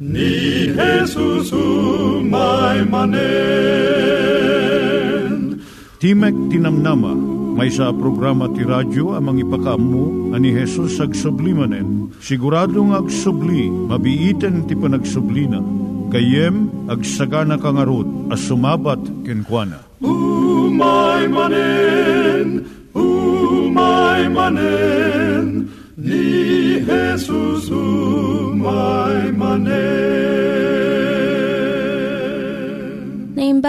ni Jesus umay manen Timek Tinamnama, may sa programa ti radyo amang ipakaammo ani Hesus ag sublimanen. Siguradong ag subli, mabiiten ti panagsublina. Kayem ag sagana kangarot as sumabat kenkwana. Umay manen, umay manen, ni Jesus umay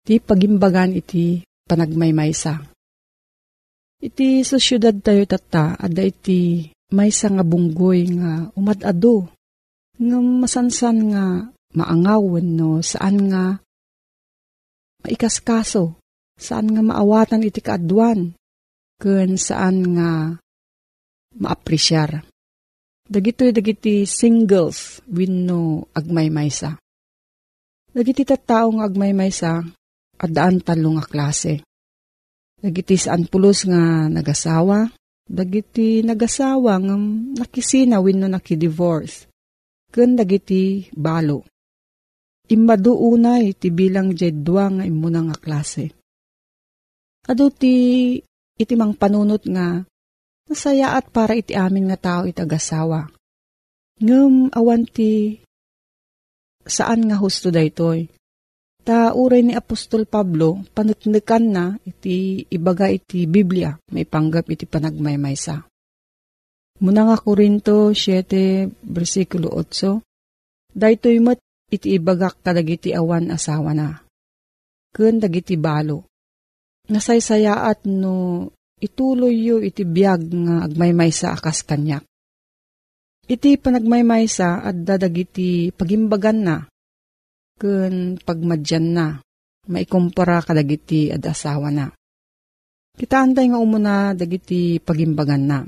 Ti pagimbagan iti panagmaymaysa. Iti sa syudad tayo tata, ada iti maysa nga bunggoy nga umadado. Nga masansan nga maangawan no, saan nga maikaskaso, saan nga maawatan iti kaadwan, kun saan nga maapresyar. Dagitoy dagiti singles winno agmaymaysa. Dagiti tattao nga agmaymaysa at daan talo nga klase. Dagiti saan pulos nga nagasawa, dagiti nagasawa nga nakisina wenno nakidivorce. Ken dagiti balo. Immadu unay ti bilang jedwa nga imuna nga klase. Ado ti iti mang panunot nga nasaya at para iti amin nga tao itagasawa. Ngem awan ti saan nga husto daytoy Ta uray ni Apostol Pablo, panutnukan na iti ibaga iti Biblia, may panggap iti panagmaymaysa. Muna nga Korinto 7, versikulo 8, Daytoy mat iti ibagak kadagiti awan asawa na. Kun dagiti balo. Nasaysayaat no ituloy yo iti biyag nga agmaymaysa akas kanyak. Iti panagmaymaysa at dadagiti pagimbagan na ken pagmadyan na, maikumpara kadagiti ad asawa na. Kita antay nga umuna dagiti pagimbagan na.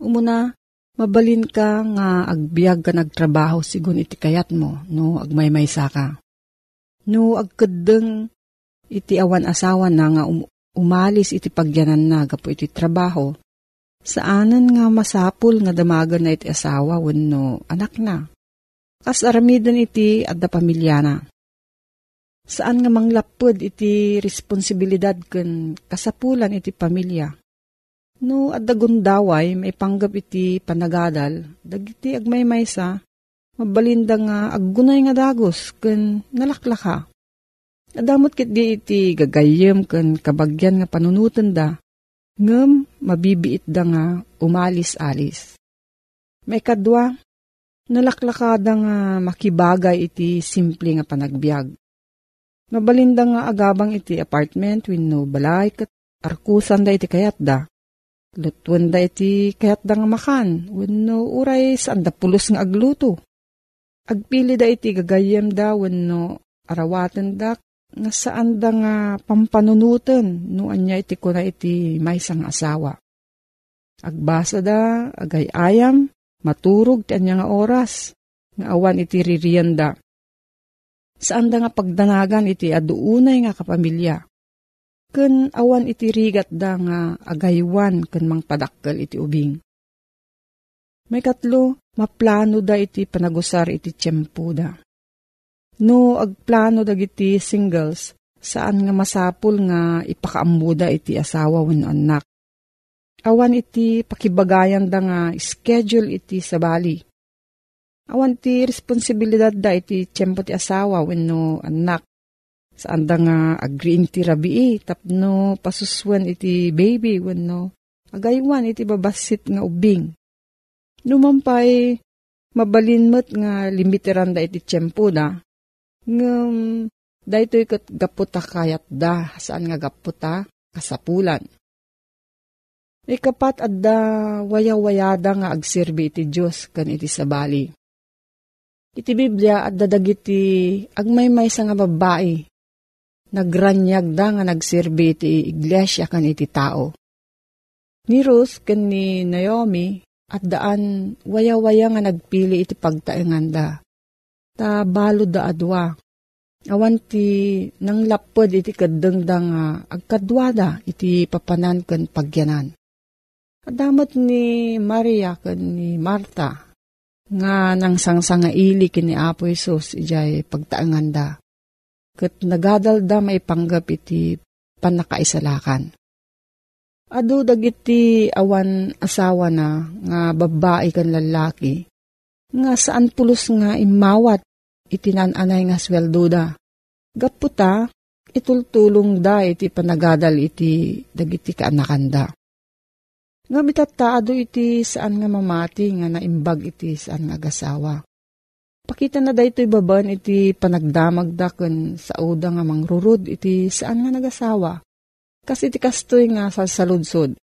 Umuna, mabalin ka nga agbiag ka nagtrabaho sigun iti kayat mo, no agmaymaysa ka. No agkadeng iti awan asawa na nga um, umalis iti pagyanan na gapo iti trabaho, saanan nga masapul nga damagan na iti asawa wenno anak na. Kas aramidan iti adda pamilyana. Saan nga manglapod iti responsibilidad ken kasapulan iti pamilya. No adda gundaway may panggap iti panagadal, dagiti agmaymaysa, mabalinda nga aggunay nga dagos ken nalaklaka. Adamot kit di iti gagayem ken kabagyan nga panunutan da, ngem mabibiit da nga umalis-alis. May kadwa, nalaklakada nga makibagay iti simple nga panagbiag. Mabalinda nga agabang iti apartment no balay kat arkusan da iti kayat da. Lutuan da iti kayat da nga makan no uray saan da pulos nga agluto. Agpili da iti gagayem da no arawatan da nga saan da nga pampanunutan no anya iti kuna iti may sang asawa. Agbasa da, agay ayam, Maturog ti anya nga oras, nga awan iti ririyanda. Saan da nga pagdanagan iti aduunay nga kapamilya. Ken awan iti rigat da nga agaywan ken mangpadakkel iti ubing. May katlo, maplano da iti panagusar iti tiyempo da. No agplano dagiti singles, saan nga masapul nga ipakaambuda iti asawa wenno anak Awan iti pakibagayan da nga schedule iti sa bali. Awan ti responsibilidad da iti tiyempo ti asawa wenno anak. Saan da nga agreeing ti rabii tapno pasuswan iti baby wenno agaywan iti babasit nga ubing. Numampay mabalin mo't nga limiteran da iti tiyempo da. Ngam daytoy kat gaputa kayat da saan nga gaputa kasapulan Ikapat adda waya-wayada nga agserbi iti Diyos kan iti sabali. Iti Biblia adda dagiti agmay-may sa nga babae. Nagranyag da nga nagserbi iti iglesia kan iti tao. Ni Ruth kan ni Naomi at daan waya-waya nga nagpili iti pagtaengan da. Ta balo da adwa. Awan ti nang lapod iti kadengda nga agkadwada iti papanan kan pagyanan. Adamot ni Maria ken ni Marta nga nang sangsanga ili kini Apo Isus ijay pagtaangan da. kat nagadalda maipanggap iti panakaisalakan. Ado dagiti awan asawa na nga babae kan lalaki, nga saan pulos nga imawat itinananay nga sweldo da. Gaputa, itultulong da iti panagadal iti dagiti kaanakanda. Nga mitataado iti saan nga mamati nga naimbag iti saan nga gasawa. Pakita na da ito'y baban iti panagdamag da kun sa uda nga mangrurud iti saan nga nagasawa. Kasi iti kastoy nga sa saludsod.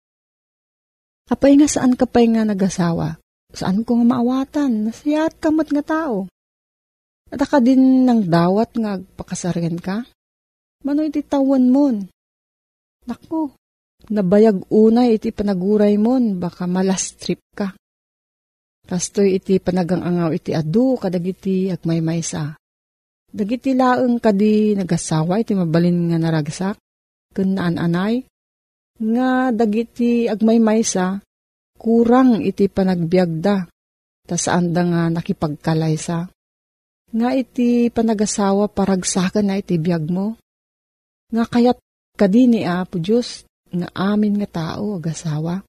Apay nga saan kapay nga nagasawa? Saan ko nga maawatan? Nasiyat kamot nga tao. At ka din ng dawat nga pakasarian ka? Mano iti tawan mon? Naku, nabayag unay iti panaguray mon, baka malastrip ka. Kastoy iti panagangangaw iti adu kadagiti agmaymaysa. Dagiti laeng kadi nagasawa iti mabalin nga naragsak, kun naan-anay, nga dagiti agmaymaysa, kurang iti panagbiagda, ta saan da nga nakipagkalaysa. Nga iti panagasawa paragsakan na iti biag mo, nga kayat kadini Apo Diyos, nga amin nga tao agasawa.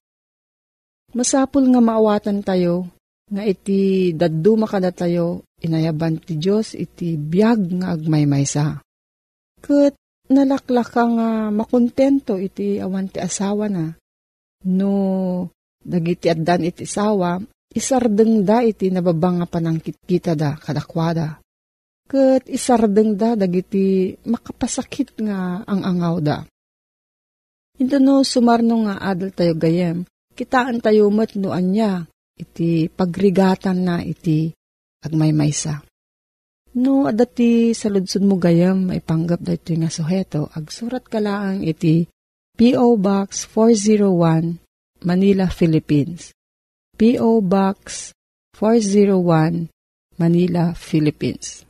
Masapul nga maawatan tayo, nga iti daddu makada tayo, inayaban ti Diyos iti biyag nga agmaymaysa. Kat nalaklak nga makontento iti awan ti asawa na. No, dagiti addan iti asawa, isardeng da iti nababanga panangkit kita da kadakwada. Kat isardeng da dagiti makapasakit nga ang angaw da. Ito no sumarno nga adal tayo gayem, kitaan tayo mat no anya, iti pagrigatan na iti agmaymaysa. No, adati sa ludsud mo gayam, maipanggap da ito nga suheto, agsurat ka lang iti P.O. Box 401, Manila, Philippines. P.O. Box 401, Manila, Philippines.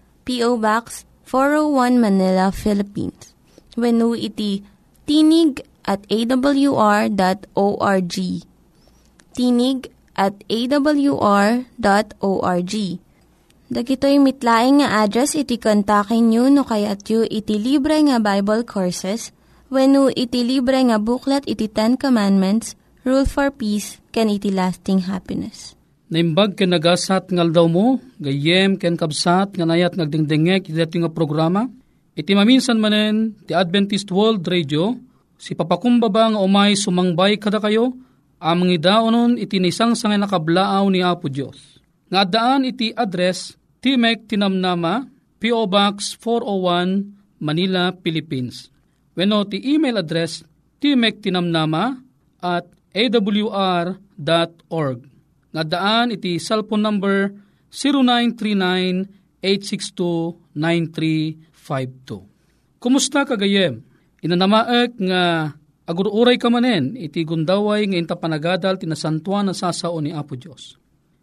P.O. Box 401 Manila, Philippines. When iti tinig at awr.org. Tinig at awr.org. Dagitoy mitlaing nga address iti kontakin nyo no kayat yu iti libre nga Bible Courses when iti libre nga buklat iti Ten Commandments, Rule for Peace, can iti lasting happiness. Naimbag ken nagasat ngal daw mo, gayem ken kabsat nga nayat nagdingdingek iti nga programa. Iti maminsan manen ti Adventist World Radio, si papakumbaba nga umay sumangbay kada kayo, amang idaonon iti nisang sangay nakablaaw ni Apo Diyos. Nga daan iti address Timek Tinamnama, P.O. Box 401, Manila, Philippines. Weno ti email address timektinamnama at awr.org. Nga daan iti cellphone number 0939-862-9352. Kumusta kagayem? Inanamaek nga agururay ka manen iti gundaway nga inta panagadal tinasantuan na sasao ni Apo Diyos.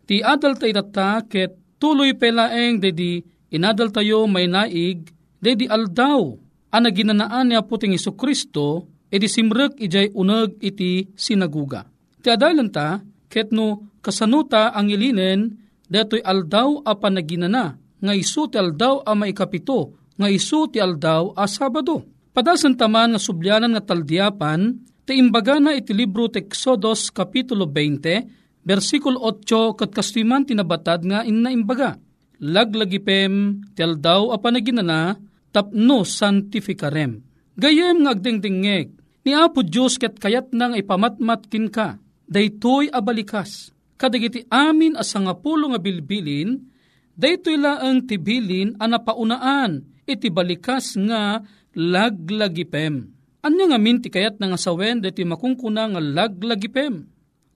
Ti adal tayo ket tuloy pelaeng dedi inadal tayo may naig dedi aldaw ang naginanaan niya puting Iso Kristo edi simrek ijay uneg iti sinaguga. Ti adalan ta ket no kasanuta ang ilinen detoy aldaw a panaginana nga isu ti aldaw a maikapito nga isu ti aldaw a Sabado. Padasan taman nga subyanan nga taldiapan ti imbaga na iti libro ti Exodus Kapitulo 20 versikulo 8 kat kastiman tinabatad nga inna imbaga. Laglagipem tel daw a panaginana tapno santificarem. Gayem nga agdingdingeg, ni Apo Diyos ket kayat nang ipamatmat kin ka, daytoy abalikas. Kadagiti amin asa nga bilbilin, daytoy laang tibilin ana paunaan, iti balikas nga laglagipem. Anya nga minti kayat nga sawen deti makungkuna nga laglagipem.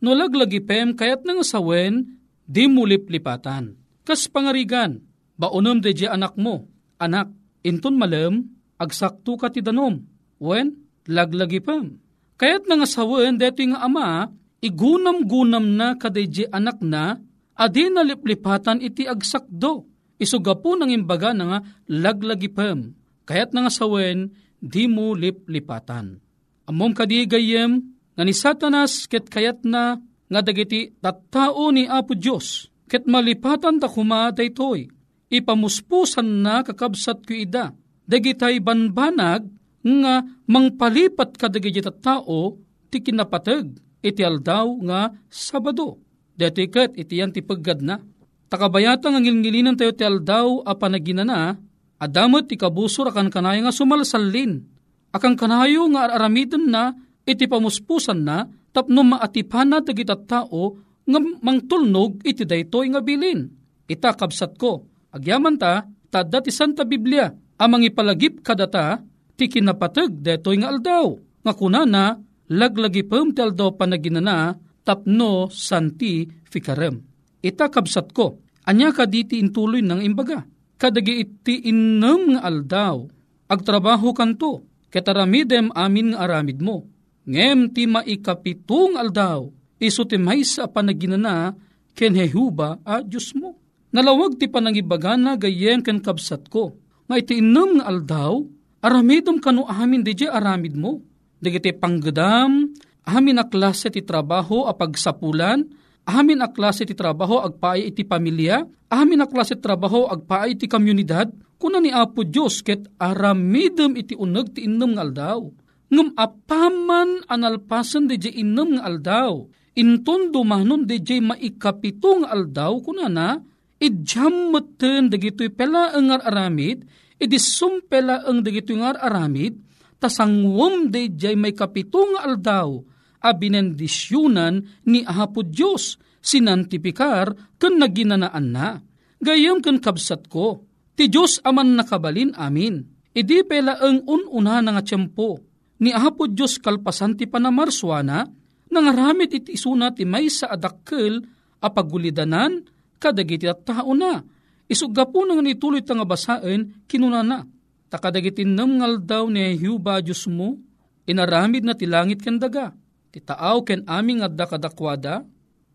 No laglagipem kayat nga sawen, di muliplipatan. Kas pangarigan, baunom de anak mo, anak, inton malem, agsakto ka ti danom, wen, laglagi pam. Kaya't nga sawen, deto nga ama, igunam-gunam na kadayji anak na, adi na liplipatan iti agsakdo. Isugapo ng imbaga na nga laglagi pam. Kaya't nga sawen, di mo liplipatan. Amom kadi gayem, nga ni satanas ket kayat na nga dagiti tattao ni Apo Diyos, ket malipatan ta kuma daytoy, ipamuspusan na kakabsat ko ida, dagitay banbanag nga mangpalipat ka dagiti tattao ti kinapateg iti aldaw nga Sabado. Dito ikat iti yan ti paggad na. Takabayata nga ngilngilinan tayo ti aldaw a panaginana, adamot ti kabusor akan kanayo nga sumalsalin Akang kanayo nga aramiden na iti pamuspusan na tapno maatipana dagiti tao nga mangtulnog iti daytoy nga bilin. Ita kabsat ko. Agyaman ta, tadda ti Santa Biblia, amang ipalagip kadata, ti kinapatag daytoy nga aldaw. Nga kunana, laglagi pam ti aldaw panaginana, tapno santi fikarem. Ita kabsat ko, anya ka diti intuloy ng imbaga. Kadagi iti innem nga aldaw, agtrabaho kanto, ketaramidem amin nga aramid mo. Ngem ti maikapitong aldaw, iso ti may sa panaginana, ken hehuba a Diyos mo. Nalawag ti panangibagana gayen ken kabsat ko. Nga iti inam nga aldaw, aramidom kanu amin di aramid mo. Dagiti panggedam, amin a klase ti trabaho a pagsapulan, amin a klase ti trabaho agpaay iti pamilya, amin a klase ti trabaho agpaay iti komunidad, kuna ni Apo Diyos ket aramidem iti uneg ti innem nga aldaw. Ngem apaman analpasan di innem nga aldaw. Inton dumanon di jay maikapito nga aldaw kuna na idyam meten dagitoy pela ang aramid idi sumpela ang dagitoy nga aramid tasangwom di jay may kapito nga aldaw a binendisyunan ni Apo Diyos sinantipikar kan naginanaan na. Gayam kan kabsat ko, Ti Diyos aman nakabalin amin. Idi pela ang ununa nga tiyempo. Ni ahapo Diyos kalpasan ti panamarswana, nangaramit iti isuna ti may sa adakkel a pagulidanan kadagiti at tao na. Isuga po nang nituloy nga basaen kinunana. Takadagiti namngal daw ni Hiuba Diyos mo, inaramid na ti langit ken daga. Ti taaw ken aming adda kadakwada,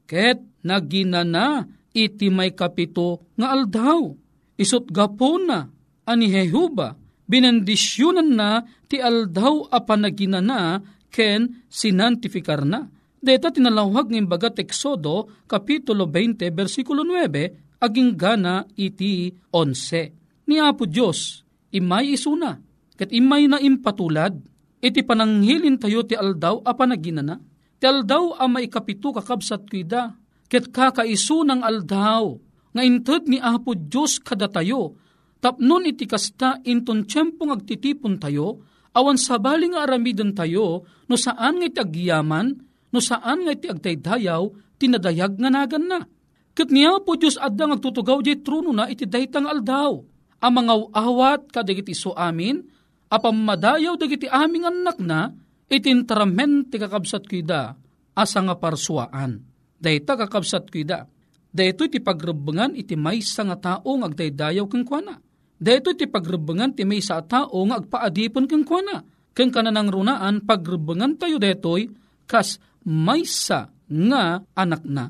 ket naginana iti may kapito nga aldaw isot gapona ani Jehuba binendisyonan na ti aldaw a panaginana ken sinantifikar na. Deta tinalawag ng bagat Exodo, Kapitulo 20, versikulo 9, aging gana iti 11. Ni Apo Diyos, imay isuna, kat imay na impatulad, iti pananghilin tayo ti aldaw a panaginana. Ti aldaw a maikapito kakabsat kuida, ket kakaisu ng aldaw, nga inted ni Apo Diyos kada tayo, tapnon iti kasta inton tiyempong agtitipon tayo, awan sabali nga aramiden tayo, no saan nga iti agyaman, no saan nga iti agdaydayaw, tinadayag nga nagan na. Kat niya po Diyos adda agtutugaw di truno na iti daytang aldaw. Ang mga awat kadagiti so amin, apamadayaw dagiti aming anak na, itintramen ti kakabsat kuida, asa nga parsuaan. Dayta kakabsat kuida Dayto ti pagrebengan iti maysa nga tao nga agdaydayaw keng kuana. Dayto ti pagrebengan ti maysa tao nga agpaadipon keng kuana. Keng kananang runaan pagrebengan tayo detoy kas maysa nga anak na.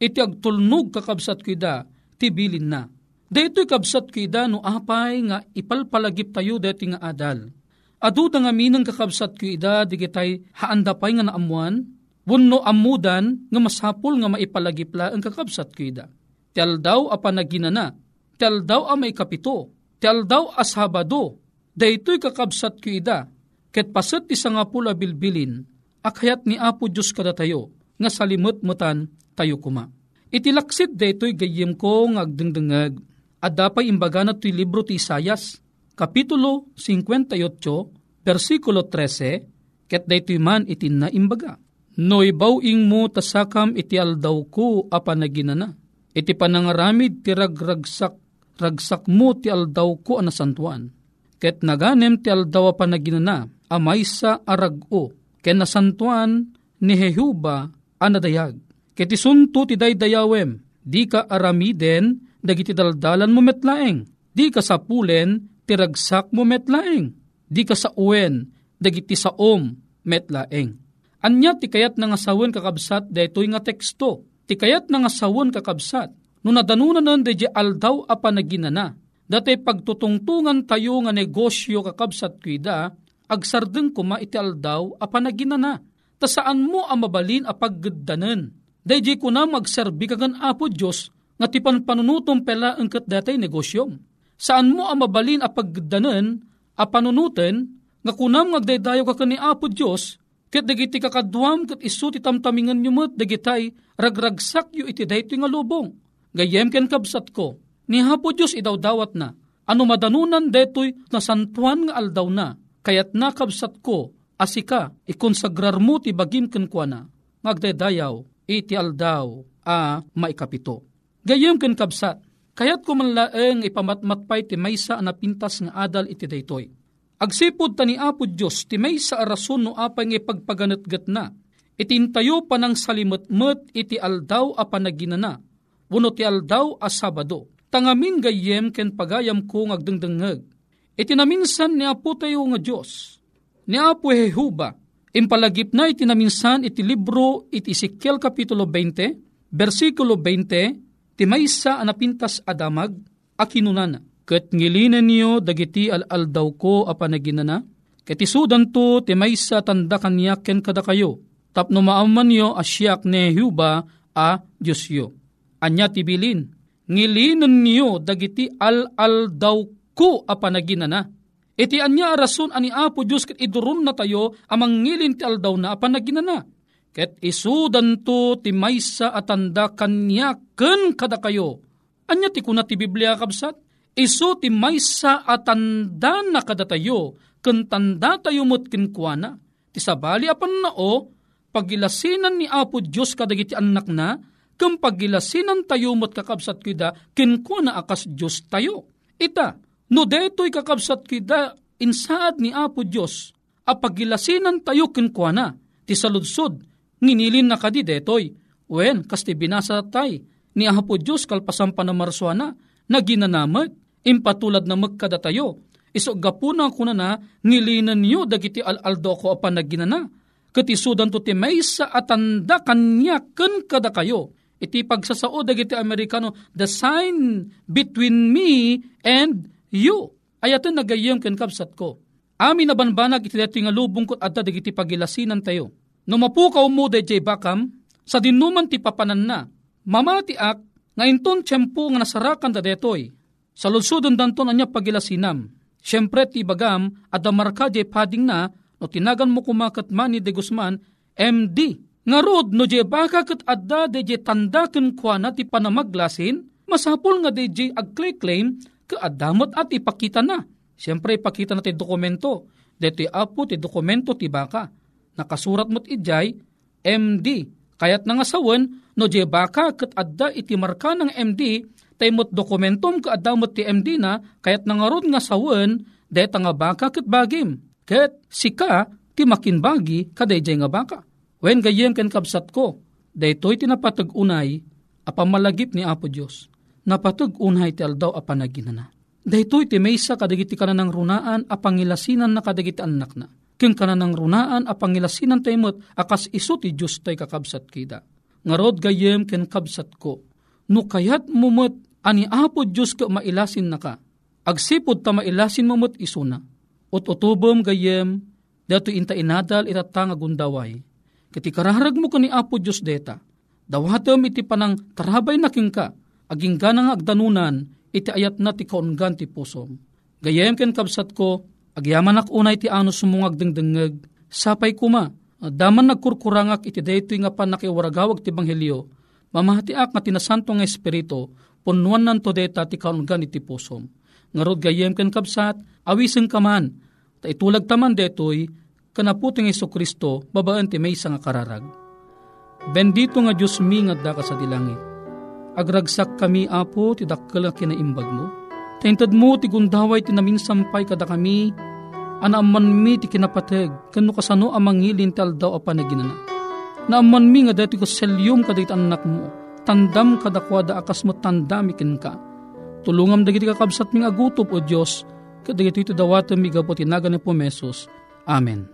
Iti agtulnog kakabsat kuida ti bilin na. Daytoy kabsat kuida no apay nga ipalpalagip tayo deti nga adal. Adu nga minang kakabsat kuida digitay haanda pay nga naamuan Wunno amudan nga masapul nga maipalagipla ang kakabsat kida. Tial daw a panaginana, tial daw a may kapito, tial daw a sabado, daytoy kakabsat kida, ket paset ti nga pula bilbilin, akayat ni Apo Diyos kada tayo, nga salimot-mutan tayo kuma. Itilaksit daytoy gayem ko nga agdengdengag, at dapay imbaga na ti libro ti Isayas, Kapitulo 58, versikulo 13, ket daytoy man itin na imbaga No ibawing mo tasakam iti aldaw ko apanaginana. Iti panangaramid ti ragragsak, ragsak mo ti aldaw ko anasantuan. Ket naganem ti aldaw apanaginana, amay sa arago, ken nasantuan ni Jehuba anadayag. Ket isunto ti daydayawem, di ka aramiden, dagiti daldalan mo metlaeng, di ka sapulen, ti ti ragsak mo metlaeng. Di ka sa uwen, dagiti sa om metlaeng. Anya ti kayat nga sawon kakabsat daytoy nga teksto. Ti kayat nga sawon kakabsat. No nadanunan nan de aldaw a panaginana. Dati pagtutungtungan tayo nga negosyo kakabsat kuida, agsardeng kuma iti aldaw a panaginana. Ta saan mo ang mabalin a paggadanan. Dayjay ko na magserbi kagan apo Diyos nga ti panunutom pela ang kat datay negosyom. Saan mo ang mabalin a pagdanan a panunutan nga kunam ngagdaydayo ka ni Apo Diyos ket dagiti kakadwam ket isu ti tamtamingan nyo met dagitay ragragsak yu iti daytoy nga lubong. Gayem ken kabsat ko ni Apo Diyos idawdawat na ano madanunan detoy na santuan nga aldaw na kayat nakabsat ko asika ikonsagrar mo ti bagim ken kuana ngagdaydayaw iti aldaw a maikapito. Gayem ken kabsat, kayat ko manlaeng ipamatmatpay ti maysa na pintas nga adal iti daytoy. Agsipod ta ni Apo Diyos ti maysa a rason no apay nga ipagpaganatgat na. Itintayo pa ng salimetmet iti aldaw a panaginana. Uno ti aldaw a Sabado. Tangamin gayem ken pagayam ko ngagdengdengeg. Itinaminsan ni Apo tayo nga Diyos. Ni Apo Jehuba, impalagip na itinaminsan iti libro iti Ezekiel Kapitulo 20, versikulo 20, ti maysa anapintas adamag, akinunana. Kat ngilinan niyo dagiti al-aldaw ko a panaginana, ket isudan to ti maysa tanda kanyak ken kada kayo, tapno maaman niyo asyak ne Huba a Diyos yo. Anya tibilin, ngilinan niyo dagiti al-aldaw ko a panaginana. Iti anya rason ani Apo Diyos ket idurun na tayo amang ngilin ti aldaw na a panaginana. Ket isudan to ti maysa atanda kanya ken kada kayo. Anya ti kuna ti Biblia kabsat? Isu ti maysa atanda na kada tayo ken tanda tayo mot kuana. Ti sabali apan nao pagilasinan ni Apo Diyos kadagiti anak na ken pagilasinan tayo mot kakabsat kida kinkuna akas Diyos tayo. Ita, No deto'y kakabsat kida insaad ni Apo Diyos, apagilasinan tayo kinkwana, ti saludsod, nginilin na kadi detoy, wen kasti binasa tay, ni Apo Diyos kalpasan pa na ginanamag, impatulad na magkada tayo, iso gapuna kuna na, ngilinan niyo dagiti al-aldo ko apan naginana, katisudan to ti maysa atanda kanya ken kada kayo, iti pagsasao dagiti Amerikano, the sign between me and You, ayatan nagayem ken kapsat ko. Amin na banbanag iti dati nga lubong kot adda dagiti pagilasinan tayo. No mapukaw mo DJ Bakam, sa dinuman ti papanan na, mamati ak, nga inton tiyempo nga nasarakan da detoy. Sa lunsudon danton anya pagilasinam. Siyempre ti bagam, adda marka jay pading na, no tinagan mo kumakat mani de Guzman, MD. Nga rod, no jay baka kat adda de jay tanda ken kwa na ti panamaglasin, masapol nga de jay agclaim kaadamot at ipakita na. Siyempre, ipakita na ti dokumento. Dito apo ti dokumento ti baka. Nakasurat mo't ijay, MD. Kayat nga sawan, no di baka kat adda iti marka ng MD, taymot dokumentum ka adamot ti MD na, kayat nga rod nga sawan, deta nga baka kat bagim. Kat sika, ti makinbagi kadayjay nga baka. Wen gayem ken kabsat ko, daytoy tinapatag unay, apamalagip ni Apo Diyos napatag unhay ti aldaw a panaginana. Dahito iti maysa kadagiti kananang runaan a pangilasinan na kadagiti anak na. King kananang runaan a pangilasinan taymot akas iso ti Diyos tay kakabsat kida. Ngarod gayem ken kabsat ko. No kayat mumot ani apo Diyos ka mailasin na ka. Agsipod ta mailasin mumot isuna. Ot gayem dato inta inadal itatang agundaway. Kati kararag mo ka ni apo Diyos deta. Dawatom iti panang tarabay na king ka aging ganang agdanunan, iti ayat na ti kaungan ti pusom. Gayem ken kabsat ko, agyaman ak unay ti ano sumungag dengdengeg, sapay kuma, daman nagkurkurangak iti daytoy nga pan nakiwaragawag ti banghelyo, mamahati ak nga tinasanto nga espiritu, punuan nan to deta ti kaungan iti pusom. Ngarod gayem ken kabsat, awiseng kaman, ta itulag taman detoy, kanaputing Iso Kristo, babaan ti may nga kararag. Bendito nga Diyos mi nga da ka sa dilangit Agragsak kami, Apo, ti dakkel nga kinaimbag mo. Taintad mo, ti gundaway ti namin sampay kada kami, anaaman mi ti kinapateg, kano kasano amangilin tal daw apanaginana. Naaman mi nga dati ko selyum kada anak mo, tandam kada kwada akas mo tandami kin ka. Tulungam dagiti kakabsat ming agutop o Diyos, kadagito iti dawatom miga po tinagan po mesos. Amen.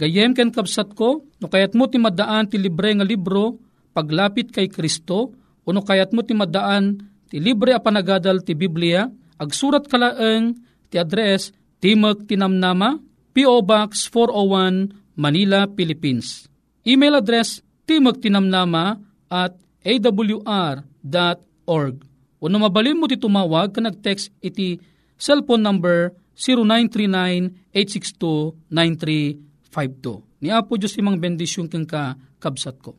Gayem ken kapsat ko, no kayat mo ti madaan ti libre nga libro, paglapit kay Kristo, uno kayat mo ti madaan ti libre a panagadal ti Biblia, agsurat kalaeng ti address Timog Tinamnama, P.O. Box 401, Manila, Philippines. Email address timagtinamnama at awr.org. Uno mabalin mo ti tumawag ka nag-text iti cellphone number 0939-862-9352. Ni Apo Diyos imang bendisyon kang ka kabsat ko.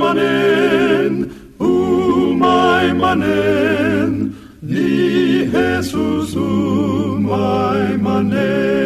manen, umay manen, ni Jesus umay manen.